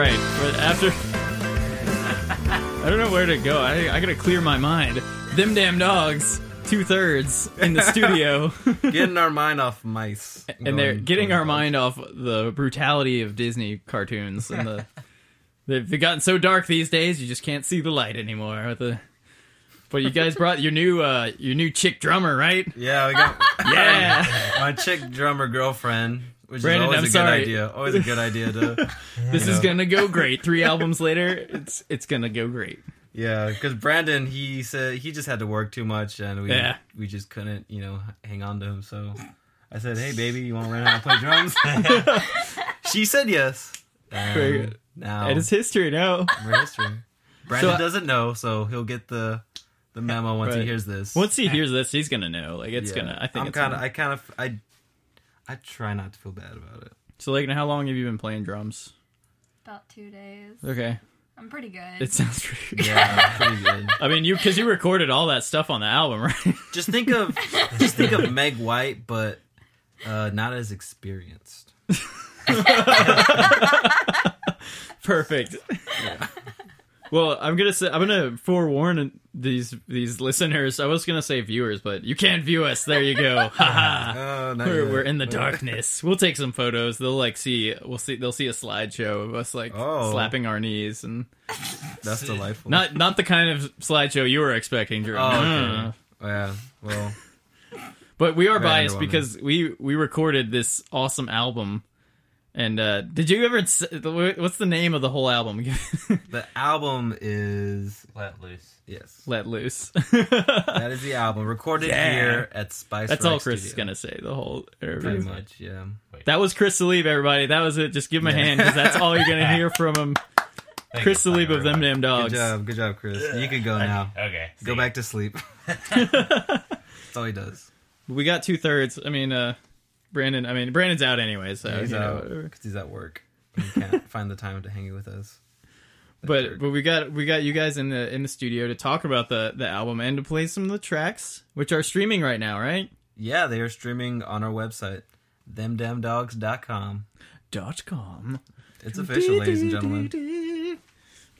right, but after. I don't know where to go. I, I gotta clear my mind. Them damn dogs, two thirds in the studio. Getting our mind off mice. and they're getting our mind off the brutality of Disney cartoons and the they've, they've gotten so dark these days you just can't see the light anymore with the but you guys brought your new uh your new chick drummer right Yeah, we got yeah my chick drummer girlfriend, which Brandon, is always I'm a good sorry. idea. Always a good idea to, this is gonna go great three albums later it's it's gonna go great yeah, because Brandon he said he just had to work too much, and we Yeah. we just couldn't you know hang on to him. So I said, hey baby, you want to learn how to play drums? she said yes. And good. Now it is history now we're history. Brandon So- doesn't know, so he'll get the the memo once he hears this. once he hears this he's gonna know like it's Yeah. gonna I think I'm kind of I kind of I I try not to feel bad about it. so like how long have you been playing drums About two days. okay I'm pretty good. it sounds pretty good Yeah, pretty good. I mean you because you recorded all that stuff on the album right Just think of just think of Meg White, but uh, not as experienced. Perfect. Well, I'm gonna say I'm gonna forewarn these these listeners. I was gonna say viewers, but you can't view us. There you go. Haha. Oh, We're, we're in the darkness. We'll take some photos. They'll like see. We'll see. They'll see a slideshow of us like Oh. slapping our knees and That's delightful. not not the kind of slideshow you were expecting, Drew. Oh, okay. Uh, Oh, yeah. Well, But we are biased because we we recorded this awesome album. And uh did you ever? What's the name of the whole album? the album is Let loose. yes. Let loose. That is the album recorded Yeah. here at Spice. That's all Rack Chris is gonna say. The whole Pretty much, yeah. That was Chris Salib, everybody. That was it. Just give him a hand because that's all you're gonna hear from him. Thank Chris you. Salib of them damn Dogs. Good dogs. job, good job, Chris. You can go now. Okay. Go back to sleep. That's all he does. We got two thirds. I mean, uh Brandon. I mean, Brandon's out anyway, so he's you know, out because he's at work. He can't find the time to hang with us. But but we got we got you guys in the in the studio to talk about the the album and to play some of the tracks, which are streaming right now, right? Yeah, they are streaming on our website, themdamdogs.com. Dot com. It's official, ladies and gentlemen.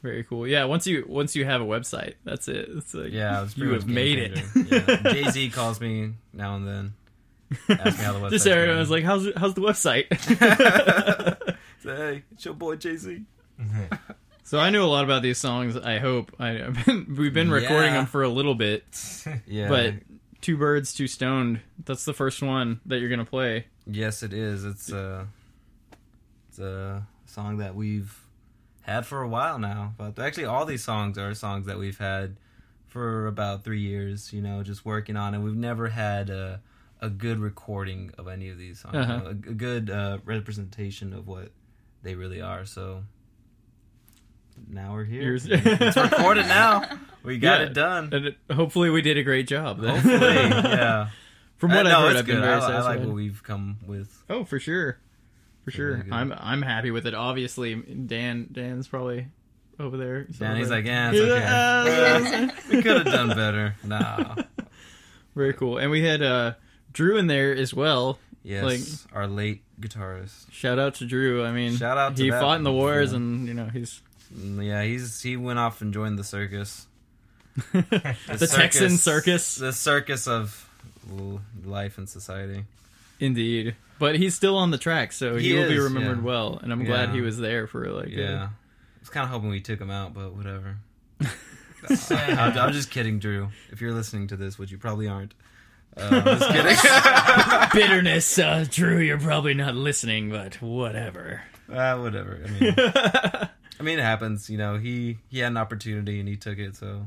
Very cool. Yeah, once you once you have a website, that's it. It's like Yeah, it's you have made it. Yeah. Jay Z calls me now and then. Ask me how the website. Just everyone was like, "How's how's the website?" "Hey, it's your boy Jay Z." Mm-hmm. so I knew a lot about these songs. I hope I, I've been, we've been recording Yeah. them for a little bit, Yeah, but two birds, two stoned. That's the first one that you're gonna play. yes, it is. It's a it's a song that we've had for a while now. But actually, all these songs are songs that we've had for about three years. You know, just working on it. We've never had a a good recording of any of these songs. Uh-huh. you know, a, a good uh, representation of what they really are. So. Now we're here. Yours- it's recorded now. We got Yeah. it done. And it- hopefully, we did a great job. then. Hopefully, yeah. From what Uh, I've no, heard, I've been very I, li- I satisfied. like what we've come with. oh, for sure, for sure. really. I'm I'm happy with it. Obviously, Dan Dan's probably over there. And he's like, yeah, Yeah. it's okay. we could have done better. Nah. very cool. And we had uh, Drew in there as well. Yes, Like- our late guitarist. Shout out to Drew. I mean, Shout out to he fought in the wars, fool. and you know he's Mm, Yeah, he's he went off and joined the circus. the Texan circus, The circus of life and society. indeed. But he's still on the track, so he, He will be remembered yeah. well. And I'm glad he was there for like. Yeah. I was kind of hoping we took him out, but whatever. I'm, I'm just kidding, Drew. If you're listening to this, which you probably aren't. Uh, I'm just kidding. bitterness, uh, Drew. You're probably not listening, but whatever. Uh, whatever. I mean, I mean, it happens. You know, he he had an opportunity and he took it. So,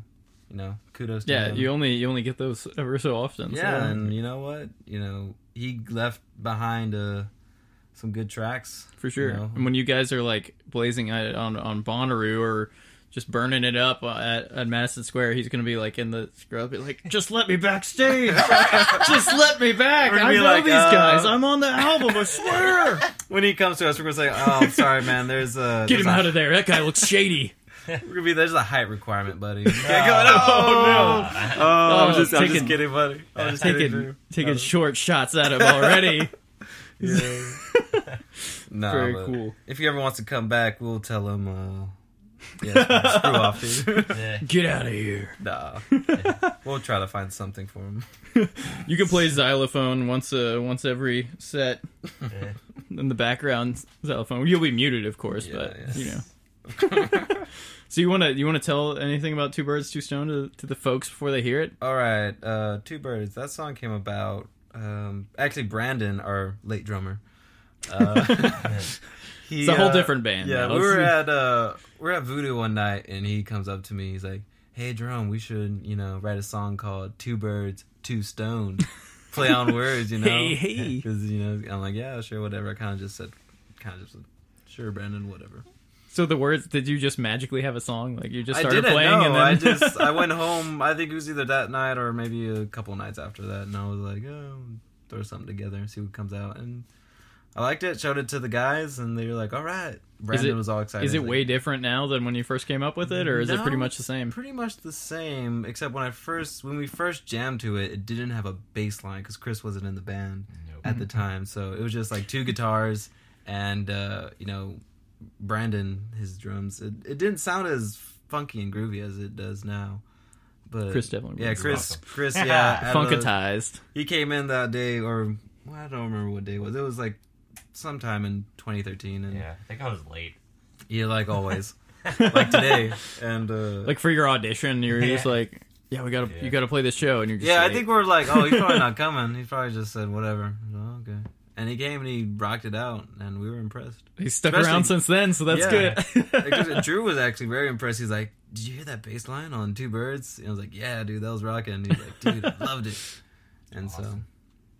you know, kudos. to Yeah, him. you only you only get those ever so often. Yeah, so. and you know what? You know, he left behind uh, some good tracks for sure. you know. And when you guys are like blazing on on Bonnaroo or just burning it up at, at Madison Square, he's gonna be like in the scrub, be like, "Just let me backstage, just let me back. I be know like, these uh, guys. I'm on the album. I swear. When he comes to us, we're gonna say, "Oh, I'm sorry, man. There's a Get there's him a- out of there. That guy looks shady." We're gonna be there's a height requirement, buddy. You can't Oh, go, oh no. Oh, Oh, I'm just I'm just kidding, buddy. I'm just kidding. Taking Drew. taking short shots at him already. Yeah. no, Very cool. If he ever wants to come back, we'll tell him. Uh, yeah, screw off, dude. Yeah. Get out of here. nah, we'll try to find something for him. You can play xylophone once uh, once every set Yeah. in the background xylophone. You'll be muted, of course, Yeah, but yeah. you know. so you want to you want to tell anything about Two Birds Two Stone to, to the folks before they hear it? All right, uh, two birds. That song came about. Um, actually, Brandon, our late drummer. Uh, he, It's a whole uh, different band. Yeah, now. we were at uh, we were at Voodoo one night, and he comes up to me. He's like, "Hey, drum, we should you know write a song called Two Birds, Two Stone." Play on words, you know. Hey, hey. Because you know, I'm like, yeah, sure, whatever. I kind of just said, kind of just, said, sure, Brandon, whatever. So the words? Did you just magically have a song? Like you just started playing know. and then I just I went home. I think it was either that night or maybe a couple nights after that, and I was like, oh, throw something together and see what comes out. And I liked it. Showed it to the guys, and they were like, all right. Brandon it- was all excited. is it Like, way different now than when you first came up with it, or is it pretty much the same? Pretty much the same, except when I first when we first jammed to it, it didn't have a bass line because Chris wasn't in the band Nope. at the time, so it was just like two guitars and uh, you know Brandon his drums. It, it didn't sound as funky and groovy as it does now. But Chris definitely yeah. Chris, Awesome. Chris, yeah, had a- Funkatized. he came in that day, or well, I don't remember what day it was. It was like sometime in 2013, and yeah, Yeah, I think I was late. Yeah, like always, like today, and uh, Like for your audition, you're just like, yeah, we gotta Yeah. you gotta play this show, and you're just Yeah, I think we're like, oh, he's probably not coming. He probably just said whatever. Oh, okay. And he came and he rocked it out, and we were impressed. he's stuck especially- around since then, so that's Yeah. good. Like, Drew was actually very impressed. He's like, "Did you hear that bass line on Two Birds?" And I was like, "Yeah, dude, that was rocking." And he's like, "Dude, I loved it." And so,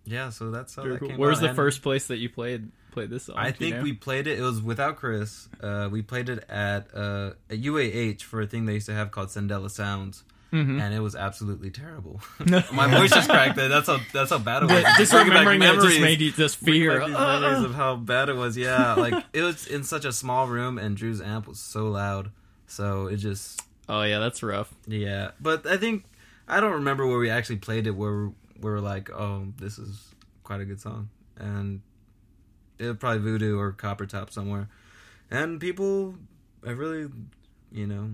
yeah, so that's how Very that cool. came Where's out. the And first place that you played played this song? I you think know? we played it. It was without Chris. Uh, we played it at uh, at UAH for a thing they used to have called Sandela Sounds. Mhm. and it was absolutely terrible. My voice just cracked. There. That's how that's how bad it was. just back remembering that just made you just fear. these Uh, memories of how bad it was. Yeah, like it was in such a small room, and Drew's amp was so loud. So it just oh yeah, that's rough. yeah. But I think I don't remember where we actually played it. Where we were like, oh, this is quite a good song, and probably Voodoo or Copper Top somewhere, and people, I really, you know,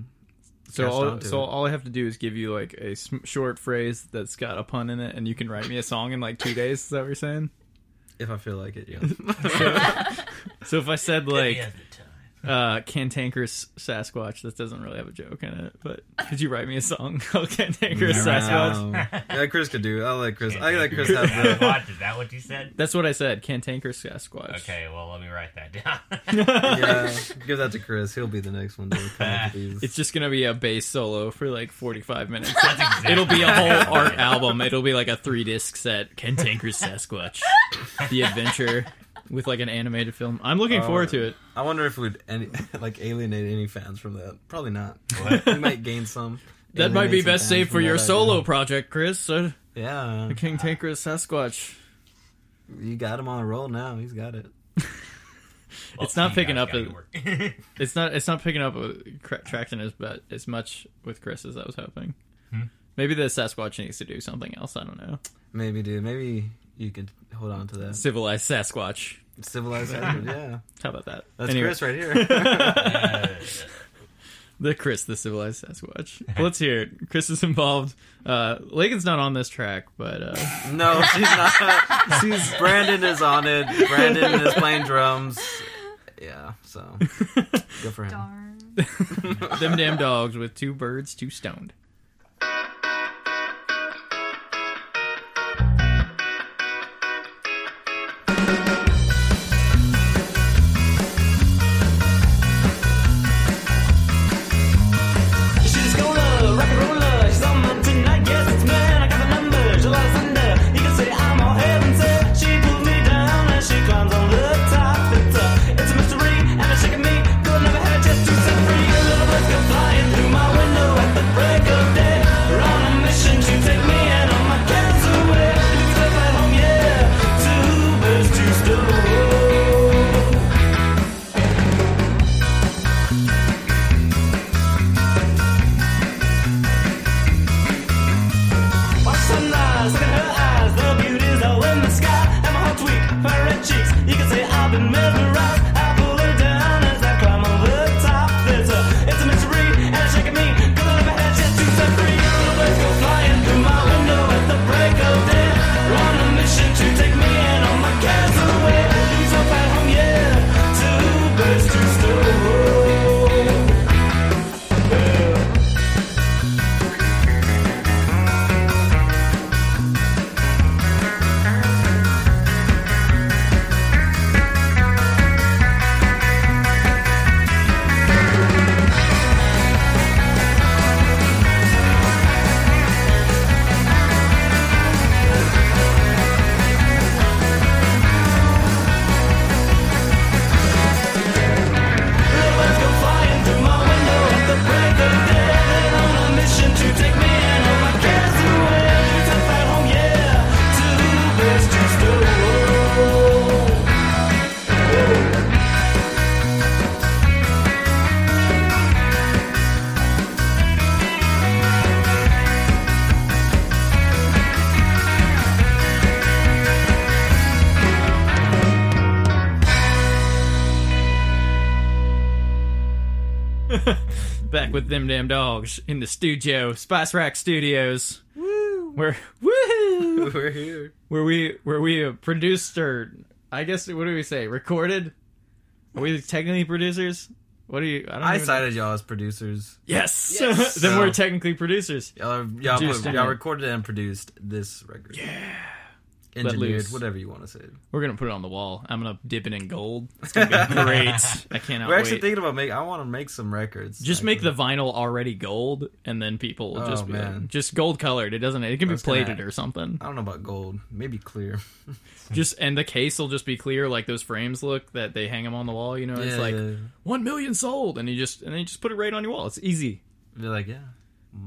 So all, so it. all I have to do is give you like a sm- short phrase that's got a pun in it, and you can write me a song in like two days. Is that what you're saying? if I feel like it, yeah. So if I said like has the time. Uh, Cantankerous Sasquatch, that doesn't really have a joke in it, but could you write me a song called Cantankerous Sasquatch? Yeah, Chris could do. I like Chris. I like Chris have the. What? Is that what you said? That's what I said. Cantankerous Sasquatch. Okay, well, let me write that down. Yeah, give that to Chris. He'll be the next one to come up with these. It's just gonna be a bass solo for like 45 minutes. That's exactly It'll be a whole art album. It'll be like a three disc set. Cantankerous Sasquatch, the adventure with like an animated film. I'm looking forward to it. I wonder if we'd any like alienate any fans from that. Probably not. What? we might gain some. That might be alienate some best fans saved from for your that solo idea. project, Chris. Uh, Yeah, the Cantankerous Sasquatch. you got him on a roll now. He's got it. Well, It's not picking up gotta a- It's not. It's not picking up uh, cra- traction as but as much with Chris as I was hoping. Hmm. Maybe the Sasquatch needs to do something else. I don't know. Maybe, dude. Maybe you could hold on to that. Civilized Sasquatch. Civilized Sandwich, yeah. How about that? That's Anyway, Chris right here. The Chris, the civilized Sasquatch. Let's hear it. Chris is involved. Uh, Lagan's not on this track, but uh, no, she's not. She's Brandon is on it. Brandon is playing drums. Yeah, so good for him. Darn. them damn dogs with two birds, two stoned. Back with them damn dogs in the studio, Spice Rack Studios. Woo! Where woo! We're here. where we where we uh, produced or I guess what do we say? Recorded? Are we technically producers? What do you? I don't. I even- cited y'all as producers. Yes. Yes. then So- we're technically producers. Y'all, y'all, Produced put- it. y'all recorded and produced this record. Yeah. Engineered, whatever you want to say. We're gonna put it on the wall. I'm gonna dip it in gold. It's gonna be great. I cannot We're actually wait. thinking about make. I want to make some records. just make the vinyl already gold, and then people will oh, just Oh, be man. like, just gold colored. It doesn't. It can be That's gonna plated or something. I don't know about gold. Maybe clear. Just and the case will just be clear, like those frames look that they hang them on the wall. You know, it's like yeah, yeah. one million sold, and you just and then you just put it right on your wall. It's easy. Be like, yeah.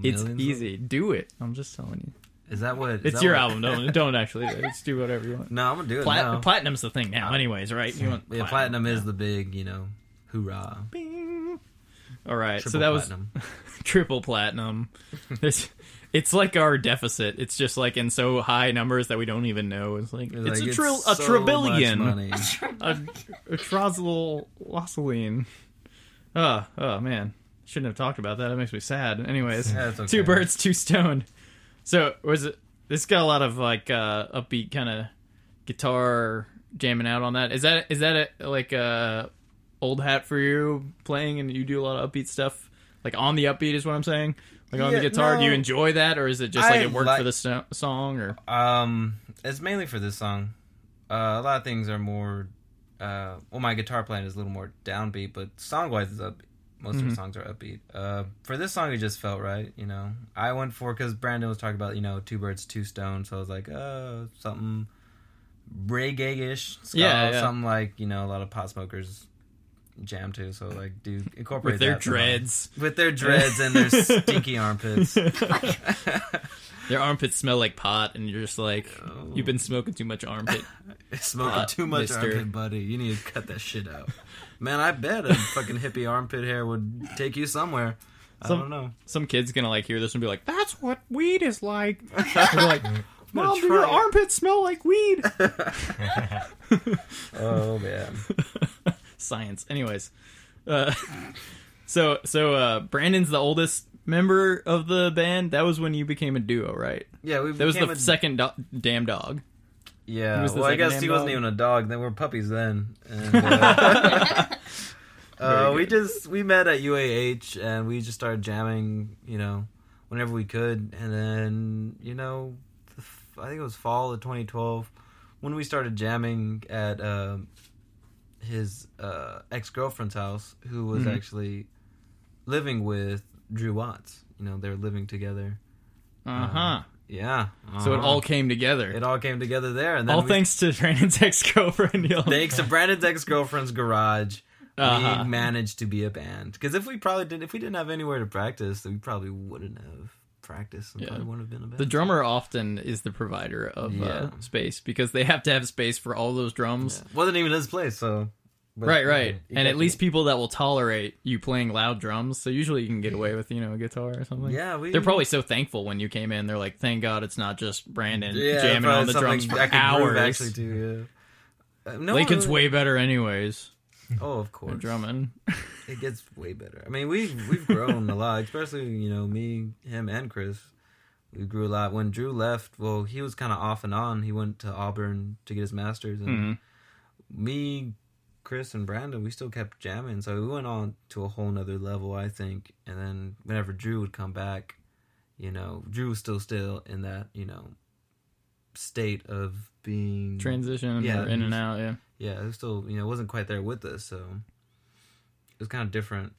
It's Millions of- easy. Do it. I'm just telling you. Is that what? is It's that your what- album. Don't don't actually. do it. Just do whatever you want. No, I'm gonna do it Plat- now. Platinum's the thing now, anyways, right? You want yeah, platinum is the big, you know, hoorah. Bing. All right, so that platinum. was triple platinum. There's, it's like our deficit. It's just like in so high numbers that we don't even know. It's like it's, like, a trill a so trillion, much money. a, a trozzle Oh, ah, oh man, shouldn't have talked about that. It makes me sad. Anyways, Yeah, okay. two birds, two stoned. So was it? This got a lot of like uh, upbeat kind of guitar jamming out on that. Is that is that a, like a old hat for you playing and you do a lot of upbeat stuff? Like on the upbeat is what I'm saying. Like on the Yeah, guitar, do you enjoy that, or is it just like I it worked like- for the so- song? Or Um, it's mainly for this song. Uh, a lot of things are more. Uh, well, my guitar playing is a little more downbeat, but song wise, is up. Most Mm-hmm. of the songs are upbeat. Uh, for this song, it just felt right. You know, I went for because Brandon was talking about you know two birds, two stones. So I was like, uh, something reggae-ish, ska, Yeah, yeah. something like you know a lot of pot smokers jam to. So like, do incorporate with their somehow. dreads, with their dreads and their stinky armpits. their armpits smell like pot, and you're just like, Oh. you've been smoking too much armpit. Smoking too much mister. armpit, buddy. You need to cut that shit out. Man, I bet a fucking hippie armpit hair would take you somewhere. I don't know. Some kid's gonna like hear this and be like, "That's what weed is like." Like, "Mom, do your it." armpits smell like weed?" Oh man. Science. Anyways, uh, so so uh, Brandon's the oldest member of the band. That was when you became a duo, right? Yeah, we. That was the a- second do- damn dog. Yeah. Well, I guess he damn wasn't even a dog. They were puppies then. And, uh, uh, we just we met at UAH and we just started jamming. You know, whenever we could, and then you know, I think it was fall of 2012 when we started jamming at um his uh, ex girlfriend's house, who was Mhm. actually living with Drew Watts. You know, they were living together. Uh huh. Yeah. So it uh-huh. all came together. it all came together there, and then all we- thanks to Brandon's ex girlfriend. thanks to Brandon's ex girlfriend's garage. Uh-huh. We managed to be a band because if we probably didn't, if we didn't have anywhere to practice, we probably wouldn't have practiced. And Yeah. probably wouldn't have been band. The drummer often is the provider of uh, space because they have to have space for all those drums. Yeah. wasn't even his place, so but- Right, right. And at least people that will tolerate you playing loud drums. So usually you can get away with, you know, a guitar or something. Yeah, we- They're probably so thankful when you came in. They're like, thank God it's not just Brandon yeah, jamming on the drums for hours. Actually, too. Yeah. Uh, no Lincoln's way better anyways. Oh, of course. drumming. it gets way better. I mean, we've we've grown a lot, especially you know me, him, and Chris. We grew a lot. When Drew left, well, he was kind of off and on. He went to Auburn to get his master's, and Mhm. me, Chris, and Brandon, we still kept jamming. So we went on to a whole nother level, I think. And then whenever Drew would come back, you know, Drew was still still in that you know state of being Transition Yeah, in and out, yeah. Yeah, it was still you know wasn't quite there with us, so it was kind of different.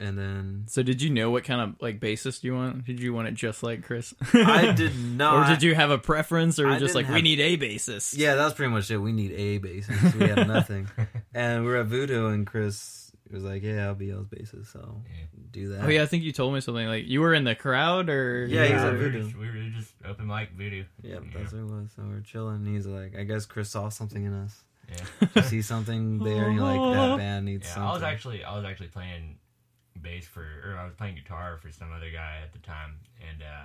And then So did you know what kind of like bassist you want? Did you want it just like Chris? I did not. or did you have a preference or I just like didn't we need a bassist? Yeah, that was pretty much it. We need a bassist. We had nothing, and we were at Voodoo, and Chris was like, "Yeah, I'll be y'all's bassist. So Yeah. do that." Oh yeah, I think you told me something like you were in the crowd or Yeah, he was we at were Voodoo. just- We were just open mic voodoo. yeah, Yeah. that's what it was. So we we're chilling. And he's like, "I guess Chris saw something in us. Yeah. You see something there, and you're like, that band needs Yeah, something." I was actually I was actually playing bass for or I was playing guitar for some other guy at the time and uh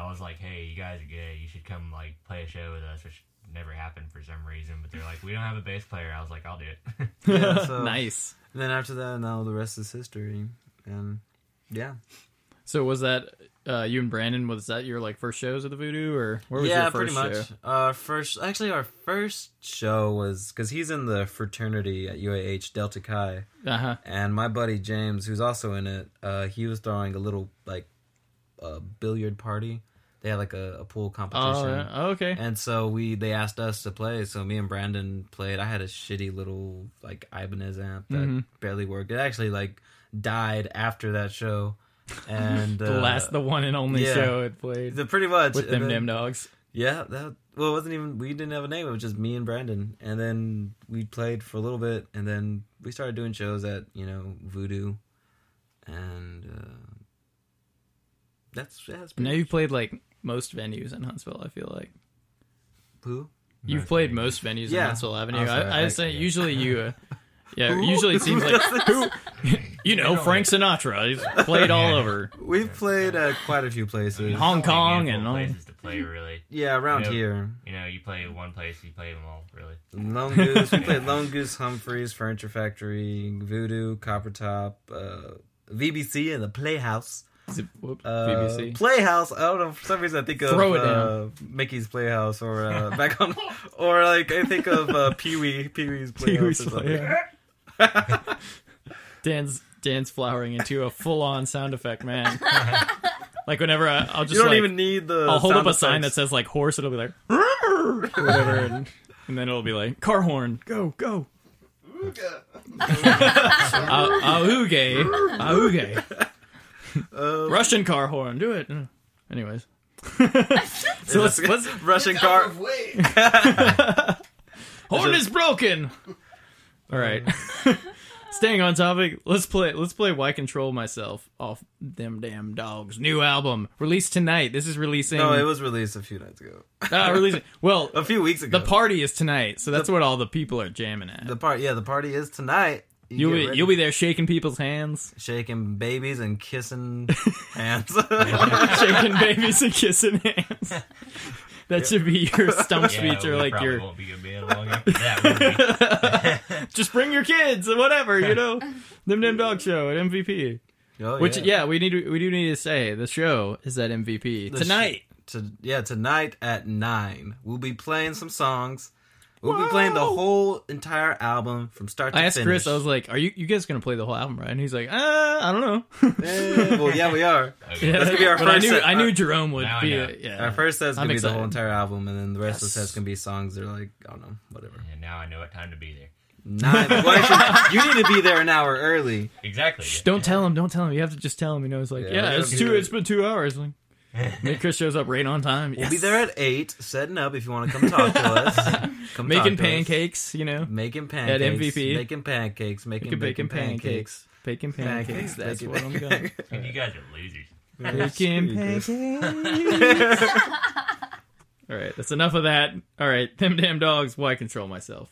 I was like, Hey, you guys are good, you should come like play a show with us, which never happened for some reason, but they're like, We don't have a bass player. I was like, I'll do it. Yeah, so- nice. And then after that, now the rest is history. and yeah, So was that uh, you and Brandon? Was that your like first shows of the Voodoo, or where was yeah, your first pretty much. show? Uh, first, actually, our first show was because he's in the fraternity at UAH Delta Chi, Uh huh. and my buddy James, who's also in it, uh, he was throwing a little like uh, billiard party. They had like a, a pool competition. Oh, yeah. okay. And so we they asked us to play. So me and Brandon played. I had a shitty little like Ibanez amp that Mhm. barely worked. It actually like died after that show. And the uh, last, the one and only yeah. show it played the pretty much with them Nim dogs. Yeah, that well, it wasn't even we didn't have a name. It was just me and Brandon, and then we played for a little bit, and then we started doing shows at you know Voodoo, and uh, that's yeah, that's Now you've played like most venues in Huntsville. I feel like who you've Most played most venues in Huntsville Avenue. I'm I, I I- say yeah. usually you. Uh, yeah, usually it seems like who, you know, Frank Sinatra. He's played all Yeah. over We've played at quite a few places. Hong Only a Kong and of all. places to play really. Yeah, around Yep. here. You know, you play one place, you play them all really. Lone Goose. we played Lone Goose, Humphreys, Furniture Factory, Voodoo, Copper Top, uh, VBC, and the Playhouse. Zip- whoop, Uh, BBC. Playhouse. I don't know. For some reason, I think of Throw it uh, Mickey's Playhouse, or uh, back on, or like I think of uh, Pee Wee, Pee Wee's Playhouse. Pee-wee's or something. Playhouse. Dan's Dan's flowering into a full on sound effect, man. like whenever I, I'll just You don't like, even need the. I'll hold up sound a sign that says like horse. It'll be like whatever, and, and then it'll be like car horn. Go go. Auge, auge. Uh, Russian car horn. Do it. Anyways. so let's, let's Russian car. horn is broken. All right. Staying on topic, let's play. Let's play. Why control myself off them damn dogs? New album released tonight. This is releasing. No, it was released a few nights ago. uh, releasing. Well, A few weeks ago. the party is tonight, so that's what all the people are jamming at. The part. Yeah, the party is tonight. You you'll be you'll be there shaking people's hands, shaking babies and kissing hands. shaking babies and kissing hands. That should be your stump Yeah, speech, or we like probably your won't be a bit long after that. just bring your kids or whatever, you know. Them damn dog show at MVP. Oh, Which yeah. we need to, we do need to say the show is at MVP The tonight. sh- to yeah, tonight at nine, we'll be playing some songs. We'll be playing the whole entire album from start to I asked finish. Chris, I was like, "Are you you guys gonna play the whole album, right?" And he's like, "Uh, I don't know." Eh, well, yeah, we are. Okay. Yeah, That's gonna be our but I first knew set. I knew Jerome would Now I be. know. A, yeah, Our first set's I'm gonna be the whole excited. entire album, and then the rest of the Yes. set's gonna be songs They're like I don't know, whatever. And now I know what time to be there. Nine. well, actually, you need to be there an hour early. Exactly. Shh, don't tell him. Don't tell him. You have to just tell him. You know, it's like, Yeah, yeah, we it's don't two. do it. It's been two hours. Like, then Chris shows up right on time. We'll be there at eight, setting up. If you want to come talk to us, come making talk to us. pancakes. You know, making pancakes At MVP. making pancakes, making, making bacon bacon pancakes. pancakes. Baking pancakes. Pancakes, That's bacon what I'm going. And you guys are losers. Baking Screw you, Chris. pancakes. All right, that's enough of that. All right, them damn dogs. Why control myself?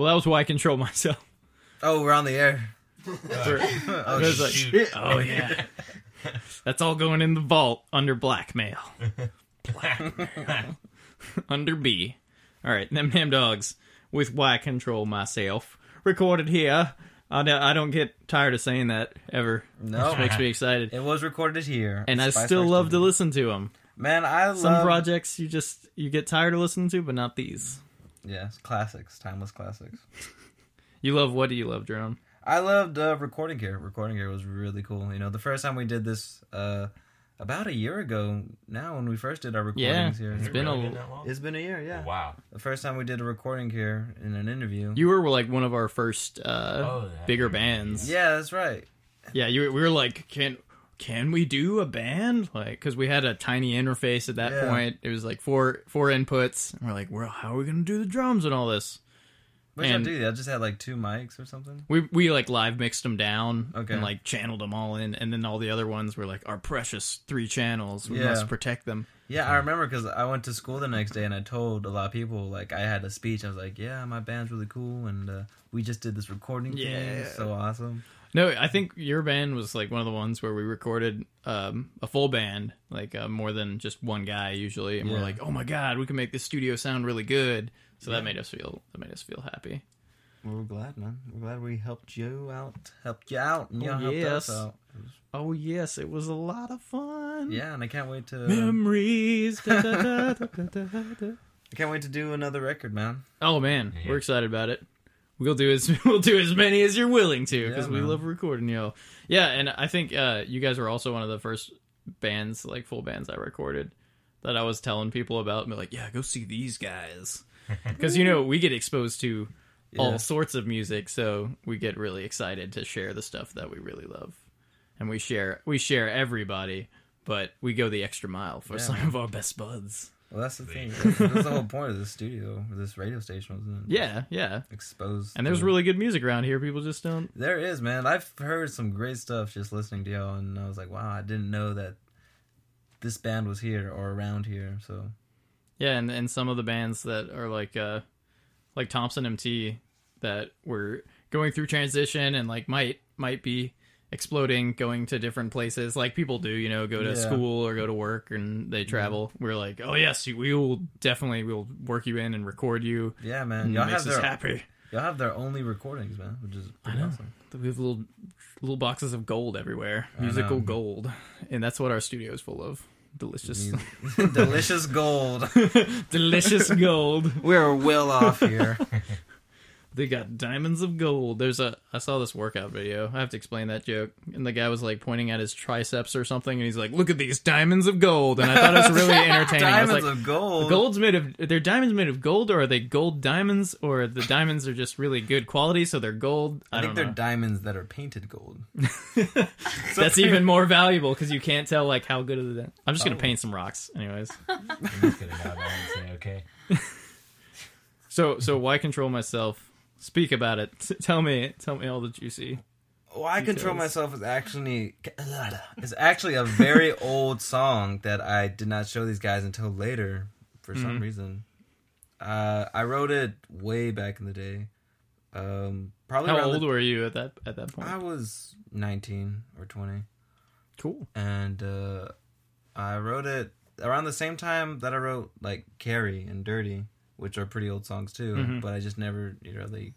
Was why I control myself. Oh, we're on the air. I Oh, was like, shit. oh yeah, that's all going in the vault under blackmail. Blackmail. under B. All right, them damn dogs with why I control myself. Recorded here. I don't, I don't get tired of saying that ever. No. Which makes me excited. It was recorded here. And I Spice still Works love to listen to them. Man, I love Some love projects you just you get tired of listening to, but not these. Yes, classics, timeless classics. You love what do you love, Jerome? I loved uh, recording here. Recording here was really cool. You know, the first time we did this uh, about a year ago now, when we first did our recordings here, It's Has it been a- really that long? it's been a year. Yeah, Wow. the first time we did a recording here in an interview. You were like one of our first uh, Oh, bigger bands. yeah, that's right. Yeah, you we were like, can can we do a band? Like, because we had a tiny interface at that Yeah. point. It was like four four inputs. And we're like, well, how are we gonna do the drums and all this? Which And- I did. I just had like two mics or something. We we like live mixed them down Okay. and like channeled them all in, and then all the other ones were like our precious three channels. We Yeah. must protect them. Yeah, I remember because I went to school the next day and I told a lot of people like I had a speech. I was like, "Yeah, my band's really cool, and uh, we just did this recording thing. Yeah. It's so awesome." No, I think your band was like one of the ones where we recorded um, a full band, like uh, more than just one guy usually, and we're like, oh my god, we can make this studio sound really good. So that made us feel that made us feel happy. We're glad, man. We're glad we helped you out, helped you out, and you Oh, helped us yes. out. Oh yes, it was a lot of fun. Yeah, and I can't wait to Memories. Da, da, da. I can't wait to do another record, man. Oh man, Yeah. we're excited about it. We'll do as we'll do as many as you're willing to because Yeah, we love recording yo. Yeah, and I think uh, you guys were also one of the first bands, like full bands, I recorded that I was telling people about. And be like, yeah, go see these guys because you know we get exposed to Yeah. all sorts of music, so we get really excited to share the stuff that we really love, and we share we share everybody. But we go the extra mile for Yeah, some man. of our best buds. Well, that's the thing. That's, that's the whole point of this studio, this radio station, wasn't it? Yeah, yeah. Exposed. And there's to- really good music around here. People just don't There is, man. I've heard some great stuff just listening to y'all, and I was like, wow, I didn't know that this band was here or around here. So Yeah, and and some of the bands that are like uh like Thompson MT that were going through transition and like might might be exploding going to different places like people do you know go to Yeah. school or go to work and they travel we're like oh yes we will definitely we'll work you in and record you yeah, man. Y'all have their happy y'all have their only recordings, man, which is awesome. we have little little boxes of gold everywhere musical know. gold and that's what our studio is full of delicious Delicious gold. delicious gold We're well off here. They got diamonds of gold. There's a I saw this workout video. I have to explain that joke. And the guy was like pointing at his triceps or something and he's like, "Look at these diamonds of gold." And I thought it was really entertaining. I was Diamonds like, of gold. "Gold's made of they're diamonds made of gold or are they gold diamonds or the diamonds are just really good quality so they're gold?" I, I, don't think they're know. diamonds that are painted gold. That's even more valuable cuz you can't tell like how good are the I'm just going Oh. to paint some rocks anyways. I'm just gonna bow and say okay. So so why control myself? Speak about it. Tell me tell me all the juicy. Well, I control myself is actually is actually a very old song that I did not show these guys until later for some Mhm. reason. Uh, I wrote it way back in the day. Um, probably How old the- were you at that at that point? I was nineteen or twenty, Cool. and uh, I wrote it around the same time that I wrote like "Carrie" and "Dirty," which are pretty old songs too. Mhm. But I just never you know, really,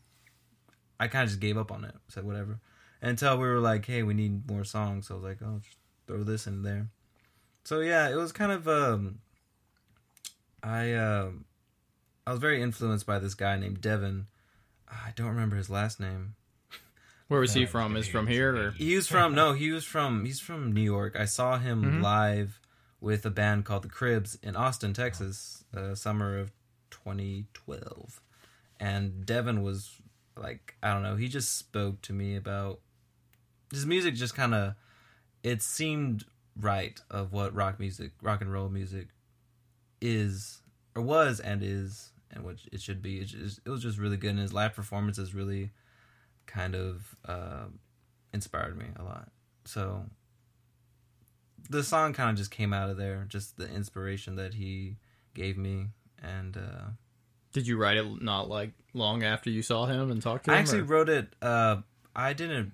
I kind of just gave up on it. Said whatever until we were like, "Hey, we need more songs." So I was like, "Oh, just throw this in there." So yeah, it was kind of um, I um, I was very influenced by this guy named Devin. I don't remember his last name. Where was he from? Is from here or? He was from no, he was from he's from New York. I saw him Mhm. live with a band called the Cribs in Austin, Texas, uh, summer of 2012. And Devin was like, I don't know, he just spoke to me about his music just kind of it seemed right of what rock music, rock and roll music is or was and is and what it should be. It, just, it was just really good and his live performances really kind of uh, inspired me a lot. So the song kind of just came out of there, just the inspiration that he gave me, and uh, Did you write it not like long after you saw him and talked to him? I actually or- wrote it. Uh, I didn't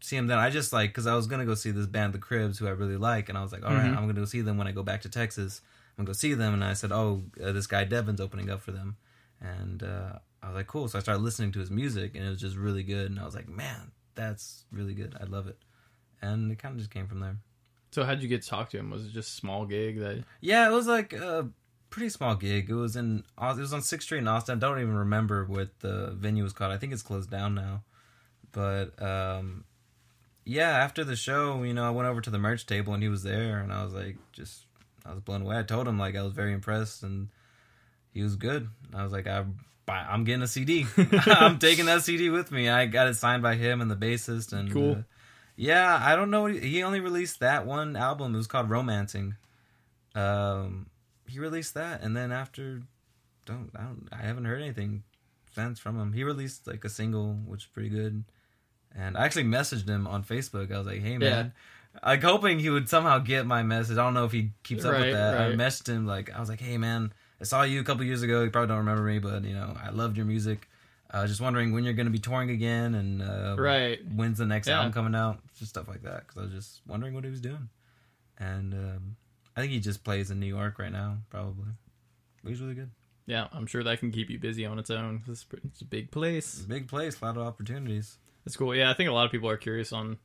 see him then. I just like because I was gonna go see this band, The Cribs, who I really like, and I was like, all right, Mhm. I'm gonna go see them when I go back to Texas. I'm gonna go see them, and I said, oh, uh, this guy Devin's opening up for them, and uh, I was like, cool. So I started listening to his music, and it was just really good, and I was like, man, that's really good. I love it, and it kind of just came from there. So how'd you get to talk to him? Was it just small gig that? Yeah, it was like a pretty small gig. It was in it was on Sixth Street in Austin. I don't even remember what the venue was called. I think it's closed down now. But um, yeah, after the show, you know, I went over to the merch table and he was there, and I was like, just I was blown away. I told him like I was very impressed, and he was good. I was like, I. I'm getting a CD. I'm taking that CD with me. I got it signed by him and the bassist. And Cool. uh, yeah, I don't know. what He, he only released that one album. It was called Romancing. Um, he released that, and then after, don't I don't I haven't heard anything since from him. He released like a single, which is pretty good. And I actually messaged him on Facebook. I was like, "Hey man," like hoping he would somehow get my message. I don't know if he keeps up Right, with that. I messaged him like I was like, "Hey man, I saw you a couple years ago. You probably don't remember me, but you know, I loved your music. I was just wondering when you're going to be touring again, and uh, Right. when's the next Yeah. album coming out? Just stuff like that. Because I was just wondering what he was doing, and um, I think he just plays in New York right now, probably. But he's really good. Yeah, I'm sure that can keep you busy on its own. It's, it's a big place. A big place, a lot of opportunities. It's cool. Yeah, I think a lot of people are curious on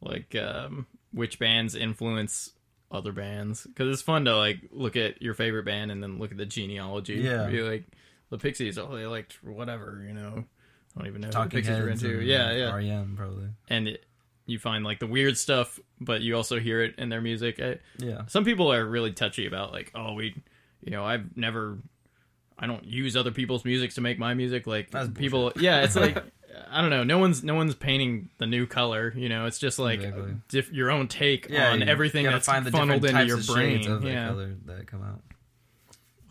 like um, which bands influence other bands because it's fun to like look at your favorite band and then look at the genealogy. Yeah. Be like the Pixies. Oh, they liked whatever. You know, I don't even know who the Pixies are Heads into. Yeah, yeah. REM probably. And it, you find like the weird stuff, but you also hear it in their music. I, Yeah, some people are really touchy about like, oh, we, you know, I've never, I don't use other people's music to make my music. Like That's people, yeah, it's like. I don't know. No one's no one's painting the new color. You know, it's just like Exactly. diff, your own take yeah. on you everything gotta that's find the funneled different into your brain. of that Yeah, color that come out.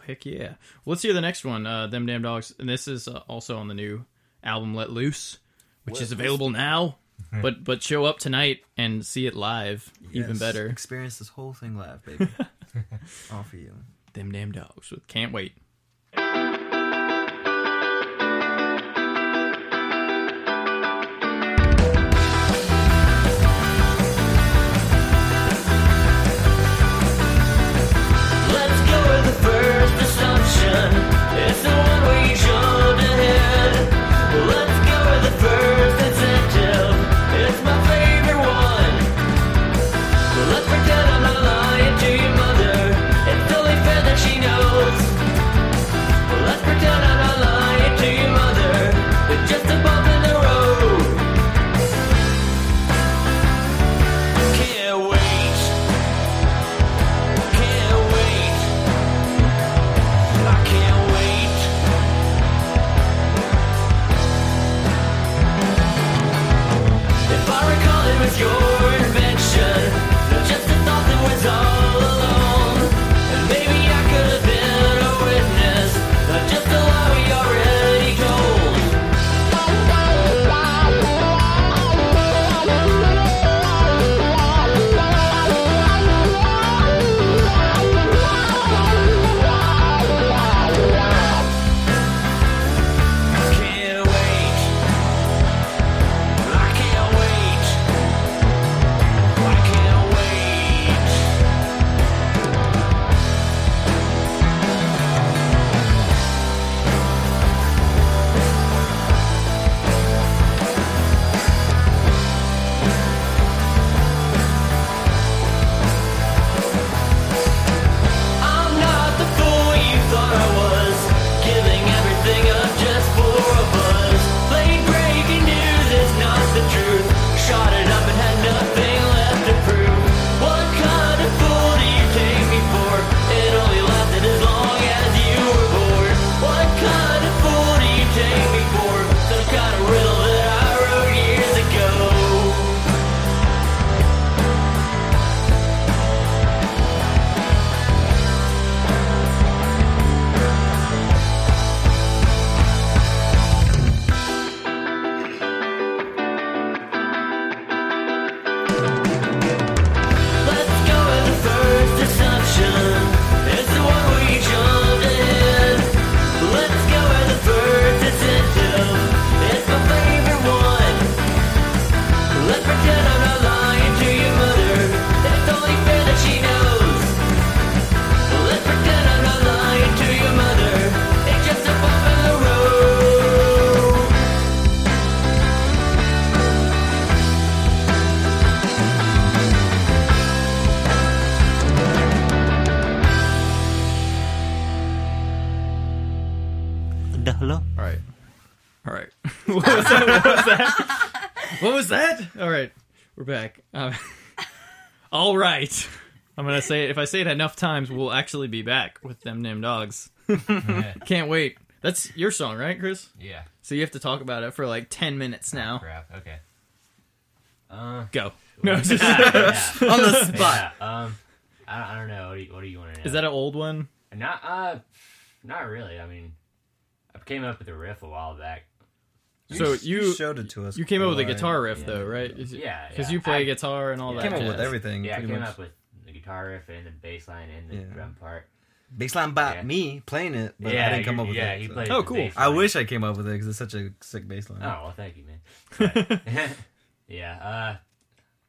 heck yeah. Well, let's hear the next one. Uh, Them damn dogs, and this is uh, also on the new album Let Loose, which Let is available now. But but show up tonight and see it live, even better. Experience this whole thing live, baby. All for you. Them damn dogs can't wait. All right. I'm gonna say it. If I say it enough times, we'll actually be back with them damn dogs. yeah. Can't wait. That's your song, right, Chris? yeah. So you have to talk about it for like ten minutes now. Crap. Okay. Uh, Go. No, just- yeah. On the spot. Yeah, um, I don't, I don't know. What do you, what do you want to know? is that an old one? not? Uh, not really. I mean, I came up with a riff a while back. So sh- you showed it to us. you came up with a guitar riff Yeah. though, right? Yeah, Because yeah. you play I- guitar and all yeah. that. Came up with everything. Yeah, I came much. up with the guitar riff and the bass line and the Yeah. drum part. Baseline by Yeah. me playing it, but yeah, I didn't come up with it. yeah, it. he so. plays Oh, cool. I wish I came up with it because it's such a sick baseline. Oh well, thank you, man. But- yeah, uh,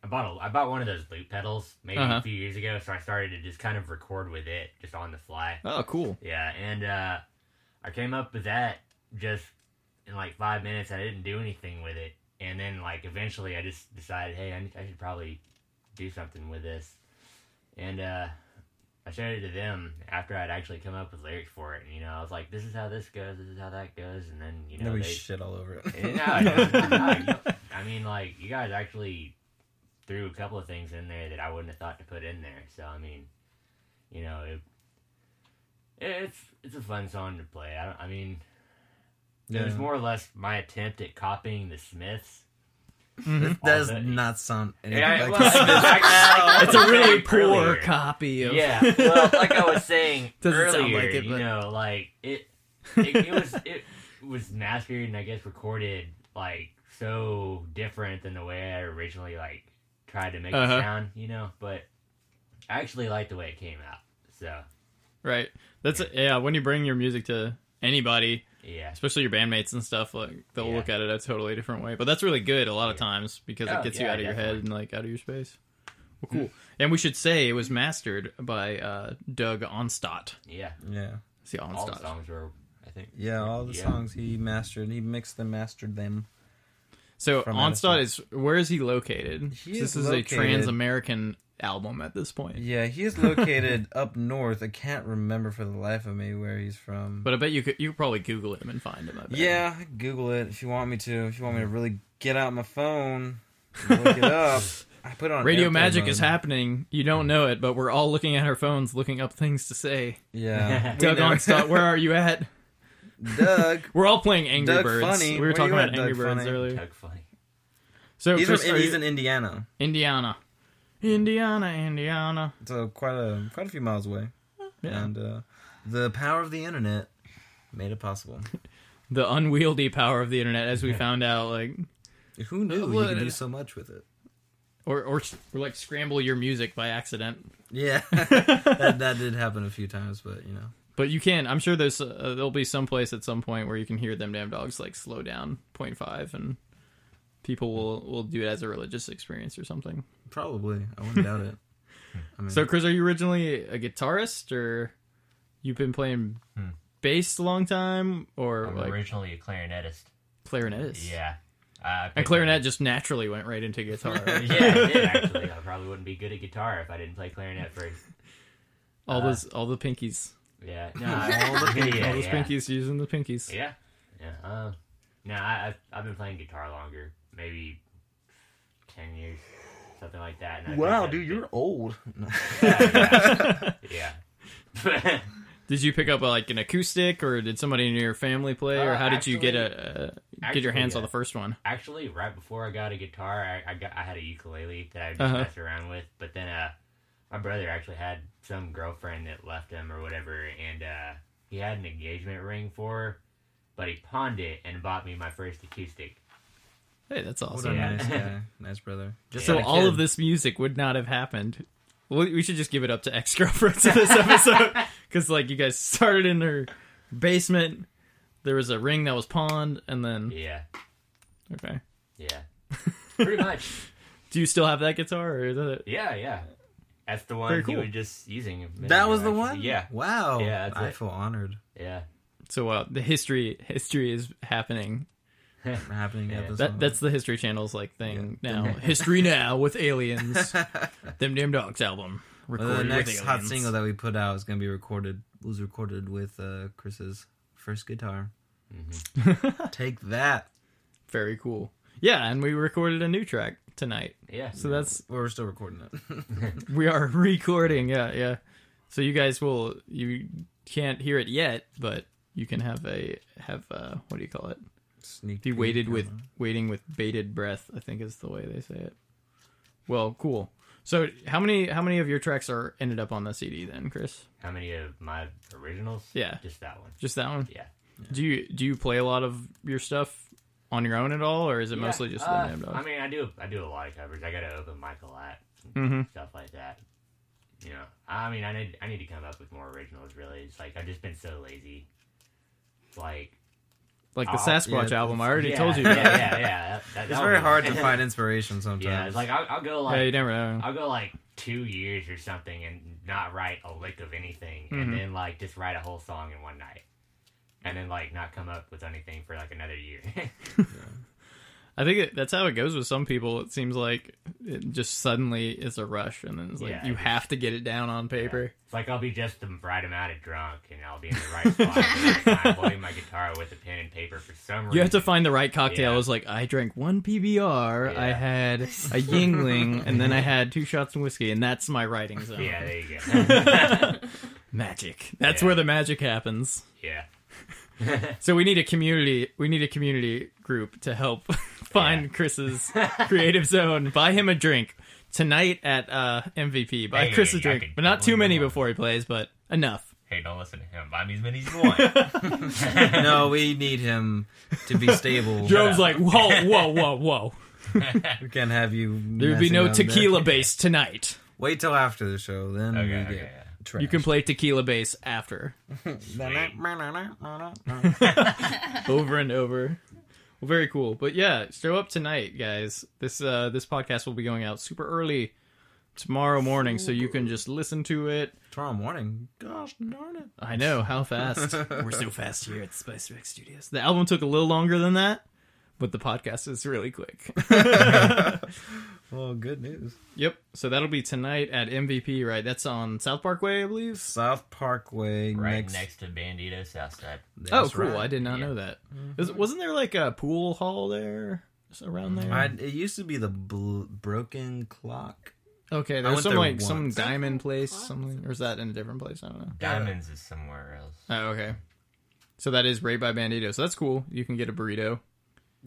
I bought a, I bought one of those loop pedals maybe Uh-huh. a few years ago, so I started to just kind of record with it just on the fly. Oh, cool. Yeah, and uh, I came up with that just in like five minutes. I didn't do anything with it, and then like eventually, I just decided, hey, I, I should probably do something with this, and uh, I showed it to them after I'd actually come up with lyrics for it. And you know, I was like, this is how this goes, this is how that goes, and then you know, then we they, shit all over it. Eh, no, no, no, I mean, like you guys actually threw a couple of things in there that I wouldn't have thought to put in there. So I mean, you know, it, it's it's a fun song to play. I don't. I mean, it was more or less my attempt at copying the Smiths. It does the- not sound anything Yeah, like well, this. exactly. It's a really Like poor earlier. copy of. Yeah, well, like I was saying Doesn't earlier, sound like it, you but- know, like it, it, it was it was mastered and I guess recorded like so different than the way I originally like tried to make Uh-huh. it sound, you know. But I actually like the way it came out. So Right. That's yeah. When you bring your music to anybody, yeah, especially your bandmates and stuff, like they'll Yeah. look at it a totally different way. But that's really good a lot of times because Oh, it gets you out of your head and like out of your space. Well, cool. And we should say it was mastered by uh, Doug Onstadt. yeah. yeah, See All the songs were, I think. yeah, all the Yeah. songs he mastered, he mixed and mastered them. So From Onstadt Edison. is where is he located? He is this is is a trans American album at this point. Yeah, he is located up north. I can't remember for the life of me where he's from. But I bet you could you could probably Google him and find him. I bet. yeah, Google it if you want me to. If you want me to really get out my phone, look it up. I put it on Radio magic mode. is happening. You don't know it, but we're all looking at our phones, looking up things to say. Yeah, Doug We never- Onstadt, where are you at? Doug. We're all playing Angry Doug Birds. Funny. We Where were talking about at, Angry Doug Birds Funny? earlier. Doug Funnie. So He's, Chris, from, he's you- in Indiana, Indiana, Indiana, Indiana. so quite a quite a few miles away. Yeah. And uh, the power of the internet made it possible. The unwieldy power of the internet, as we found out, like, Who knew you could do so much with it? or or, or like scramble your music by accident. Yeah, that, that did happen a few times, but you know. But you can. I'm sure there's uh, there'll be some place at some point where you can hear them damn dogs like slow down 0.5 and people will will do it as a religious experience or something. Probably. I wouldn't doubt it. I mean, So, Chris, are you originally a guitarist, or you've been playing Hmm. bass a long time, or I'm like originally a clarinetist. clarinetist? Yeah. I and clarinet up- just naturally went right into guitar. right? yeah, it did actually. I probably wouldn't be good at guitar if I didn't play clarinet first. all Uh, those, all the pinkies, Yeah, no, All I, the yeah, all those yeah. pinkies using the pinkies. Yeah, yeah. Um, no, I, I've, I've been playing guitar longer, maybe ten years, something like that. and I wow, dude, you're old. yeah, yeah. Did you pick up like an acoustic, or did somebody in your family play, or Uh, how did you get actually- a, uh, get your actually, hands on uh, the first one? Actually, right before I got a guitar, I, I got I had a ukulele that I just Uh-huh. messed around with. But then, uh, my brother actually had some girlfriend that left him or whatever, and uh, he had an engagement ring for her, but he pawned it and bought me my first acoustic. Hey, that's What awesome. a Yeah. nice guy, nice brother. Just So had all of this music would not have happened. Well, we should just give it up to ex girlfriends in this episode because, like, you guys started in her basement. There was a ring that was pawned, and then Yeah, okay. yeah, pretty much. Do you still have that guitar, or is that Yeah, yeah. That's the one Very he cool. was just using. That was ago, the one. Yeah, Wow. Yeah, that's I it. feel honored. yeah. so? Uh, the history history is happening. For happening Yeah. episode. That that's the History Channel's like thing now. History now with aliens. Them damn dogs album Well, recorded the next with hot single that we put out is gonna be recorded. Was recorded with uh, Chris's first guitar. Mm-hmm. Take that. Very cool. Yeah, and we recorded a new track tonight. Yeah. So that's We're still recording it. we are recording. Yeah, yeah. So you guys will you can't hear it yet, but you can have a have uh what do you call it? Sneak Be peek waited with the- waiting with bated breath. I think is the way they say it. Well, cool. So how many how many of your tracks are ended up on the CD then, Chris? How many of my originals? Yeah. Just that one. Just that one? Yeah. Do you do you play a lot of your stuff on your own at all, or is it mostly just the uh, Nam I mean, I do. I do a lot of covers. I got to open Michael at Mhm. stuff like that. You know, I mean, I need I need to come up with more originals. Really, it's like I've just been so lazy. Like, like the Oh, Sasquatch yeah, album, I already yeah, told you. Yeah, yeah, yeah. That, that, It's very hard to find inspiration sometimes. Yeah, it's like I'll, I'll go like Yeah, you never know. I'll go like two years or something and not write a lick of anything, Mhm. and then like just write a whole song in one night, and then like not come up with anything for like another year. I think it, that's how it goes with some people. It seems like it just suddenly is a rush, and then it's like Yeah, you it just- have to get it down on paper. It's like I'll be just the right amount of drunk, and I'll be in the right spot. and I'm holding my guitar with a pen and paper for some reason. You have to find the right cocktail. Yeah. It's like I drank one PBR, I Yeah. had a Yuengling, and then I had two shots of whiskey, and that's my writing zone. Yeah, there you go. Magic. That's Yeah. where the magic happens. yeah, So we need a community. We need a community group to help find Yeah. Chris's creative zone. Buy him a drink tonight at uh, MVP. Buy Hey, Chris a drink, but not too many before he plays, but enough. hey, don't listen to him. Buy me as many as you want. no, we need him to be stable. Joe's like, whoa, whoa, whoa, whoa. we can't have you. There would be no around there. tequila bass tonight. Wait till after the show, then okay, we okay, get yeah. trashed. You can play tequila bass after, over and over. Well, very cool. But yeah, show up tonight, guys. This uh this podcast will be going out super early tomorrow morning, so you can just listen to it. Tomorrow morning. Gosh darn it. I know how fast we're so fast here at Spice Mix Studios. The album took a little longer than that, but the podcast is really quick. Well, good news. yep. So that'll be tonight at MVP, right? That's on South Parkway, I believe. South Parkway Right next. next to Bandito Southside. oh, That's cool! right. I did not Yeah. know that. Mm-hmm. Was, wasn't there like a pool hall there around there? I, it used to be the bl- Broken Clock. Okay, I there's some there like some diamond place, something, or is that in a different place? I don't know. Diamonds is somewhere else. Oh, okay. So that is right by Bandito. So that's cool. You can get a burrito.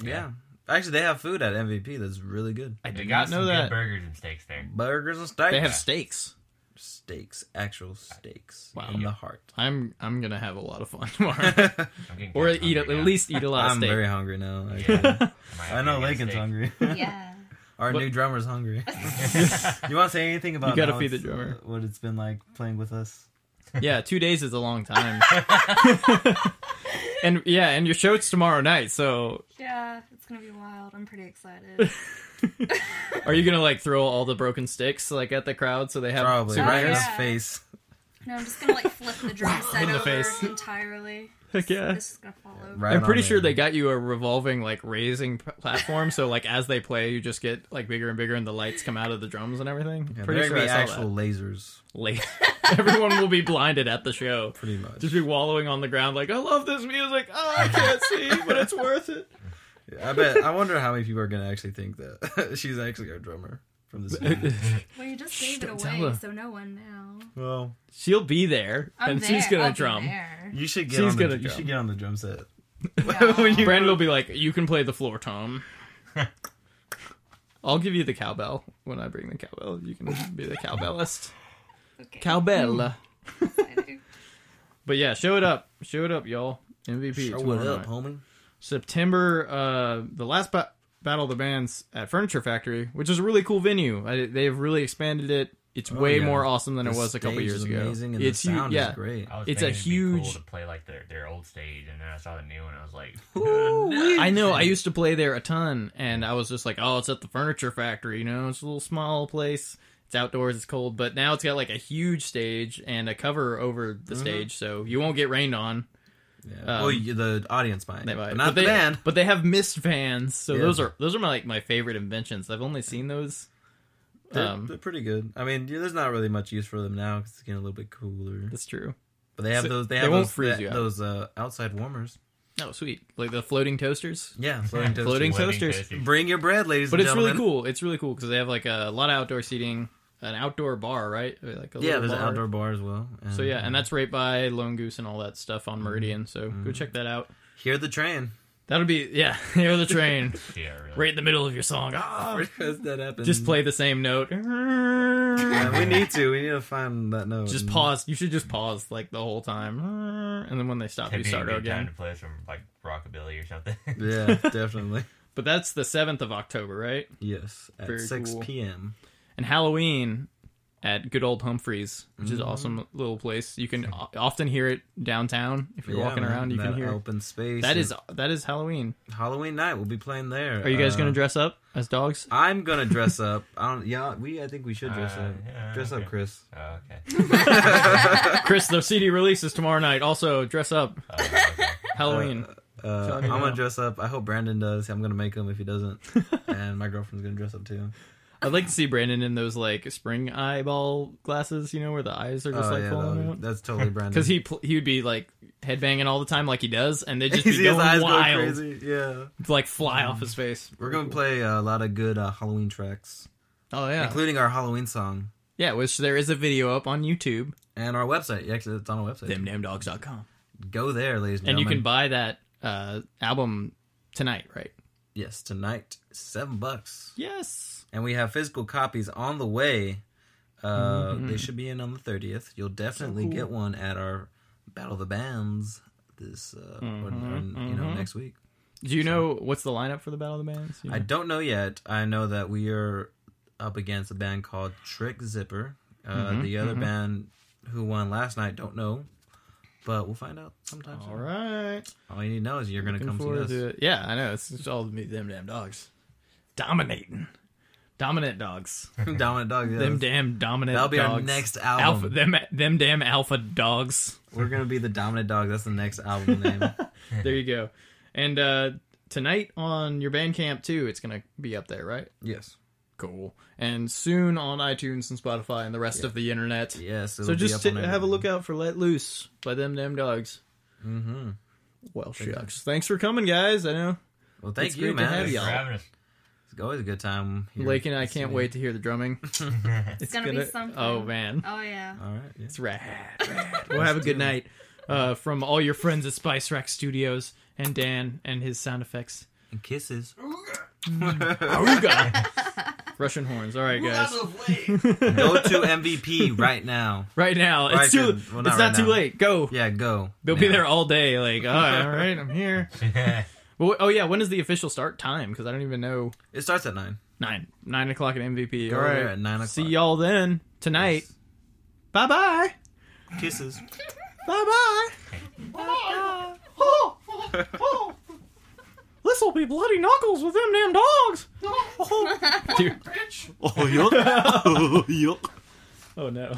Yeah. Actually, they have food at MVP that's really good. I did not know some that. burgers and steaks there. Burgers and steaks. They have steaks. steaks, actual steaks Wow. in the heart. I'm I'm gonna have a lot of fun tomorrow, or eat hungry at least eat a lot of I'm steak. very hungry now. Yeah. actually. I know gonna get a Lakin's steak? hungry. Yeah. Our What- new drummer's hungry. you want to say anything about You gotta feed the drummer. what it's been like playing with us? Yeah, two days is a long time. and yeah, and your show's tomorrow night. So Yeah, it's gonna be wild. I'm pretty excited. are you gonna like throw all the broken sticks like at the crowd so they have Probably souvenirs? right oh, in his yeah. face. no, I'm just gonna like flip the drum set in the over face. entirely. Heck yeah. This is gonna fall over. Right I'm pretty sure there. they got you a revolving like raising p- platform, so like as they play, you just get like bigger and bigger, and the lights come out of the drums and everything. Yeah, pretty sure be I saw actual lasers, that. Late. Everyone will be blinded at the show. pretty much. Just be wallowing on the ground like, I love this music. Oh, I can't see, but it's worth it. I bet. I wonder how many people are gonna actually think that she's actually our drummer from this. movie. Well, you just Shh, gave it don't tell away, her. so no one now. well, She'll be there, I'm and there. she's gonna I'll be drum. there. you should get She's on the. gonna You drum. should get on the drum set. No. When you- Brandon will be like, "You can play the floor, Tom." I'll give you the cowbell when I bring the cowbell. You can be the cowbellist. Okay. Cowbell. But yeah, show it up. Show it up, y'all. MVP. Show tomorrow it up, night. homie. September, uh, the last ba- Battle of the Bands at Furniture Factory, which is a really cool venue. I, they've really expanded it. It's Oh, way yeah. more awesome than The it was a couple years is ago. Amazing, and it's the hu- sound yeah. is great. I was It's a thinking cool huge- to play like their, their old stage, and then I saw the new one. And I was like, I know. I used to play there a ton, and I was just like, "Oh, it's at the Furniture Factory. You know, it's a little small place. It's outdoors. It's cold, but now it's got like a huge stage and a cover over the mm-hmm. stage, so you won't get rained on. Yeah. Um, well, you, the audience might, They but not but the they, band. But they have mist fans, so Yeah. those are those are my like my favorite inventions. I've only seen those. They're, Um, they're pretty good. I mean, yeah, there's not really much use for them now because it's getting a little bit cooler. that's true. But they have So those. They they have won't those, freeze that- you out. those uh, outside warmers. Oh, sweet! Like the floating toasters. Yeah, floating toasters. Floating toasters. Bring your bread, ladies But and it's really gentlemen. cool. It's really cool because they have like a lot of outdoor seating, an outdoor bar, right? Like a Yeah, little there's an outdoor bar as well. So yeah, and that's right by Lone Goose and all that stuff on Meridian. So Mm-hmm. go check that out. hear the train. That'll be yeah. Hear the train Yeah, really. right in the middle of your song. Ah! Because that happens. Just play the same note. Yeah, we need to. We need to find that note. Just pause. You should just pause like the whole time, and then when they stop, you It'd be a start good time to play some like rockabilly or something. Yeah, definitely. But that's the seventh of October, right? Yes, at Very 6 cool. p.m. And Halloween at good old Humphreys, which is an Mm-hmm. awesome little place. You can o- often hear it downtown if you're Yeah, walking man, around. You can hear it. open space. That and is that is Halloween. Halloween night. We'll be playing there. Are you guys Uh, gonna dress up as dogs? I'm gonna dress up. I don't. Yeah, we. I think we should dress Uh, up. yeah, dress okay. up, Chris. oh, okay. Chris, the CD releases tomorrow night. Also, dress up. Uh, okay. Halloween. Uh, Tell I'm gonna dress up. I hope Brandon does. I'm gonna make him if he doesn't, and my girlfriend's gonna dress up too. I'd like to see Brandon in those like spring eyeball glasses. You know where the eyes are just oh like yeah, falling that- out. that's totally Brandon. Because he pl- he would be like headbanging all the time like he does, and they'd just be see his going eyes go wild, crazy. Yeah, like fly off his face. we're gonna play a lot of good uh, Halloween tracks, Oh yeah, including our Halloween song yeah. Which there is a video up on YouTube, and our website. Actually, it's on our website. themdamndogs.com, Go there, ladies and and you gentlemen. can buy that uh, album tonight, right? yes tonight, seven bucks. Yes. And we have physical copies on the way. Uh, They should be in on the thirtieth. You'll definitely Mm-hmm. cool. get one at our Battle of the Bands this, uh, or- or, you know, next week. Do you know what's the lineup for the Battle of the Bands? You I don't know yet. I know that we are up against a band called Trick Zipper. Uh, Mm-hmm, the other band who won last night don't know, but we'll find out sometime. All soon. right. All you need to know is you're going to come see us. to. Yeah, I know. It's just all me, them damn dogs. Dominating. Dominant dogs. Dominant dogs. Yes. Them damn dominant dogs. That'll be dogs. our next album. Alpha, them, them damn alpha dogs. We're gonna be the Dominant Dog. That's the next album name. There you go. And uh, tonight on your Bandcamp too, it's gonna be up there, right? yes. Cool. And soon on iTunes and Spotify and the rest of the internet. Yes. So just t- have a look out for "Let Loose" by them damn dogs. Mm-hmm. Well, shucks. Thanks for coming, guys. I know Well, thank It's you, great to man. have It's y'all. for having us. Always a good time. Here. Lake and I can't wait to hear the drumming. It's gonna, be something. Oh man, Oh yeah. All right. Yeah. it's rad. rad. We'll have a good night uh, from all your friends at Spice Rack Studios and Dan and his sound effects. And kisses. Auga. Russian horns. All right, guys. Go to MVP right now. Right now, Right it's too. then. Well, not it's right not too now. late. Go. Yeah, go. They'll be there all day. Like, all right, all right, I'm here. Well, oh yeah, when is the official start time? Because I don't even know. It starts at nine. Nine, nine o'clock at MVP. Go all right, there at 9 o'clock. See y'all then tonight. Yes. Bye bye. Kisses. Bye bye. This will be bloody knuckles with them damn dogs. Dude. Oh yuck. oh yuck. Oh no.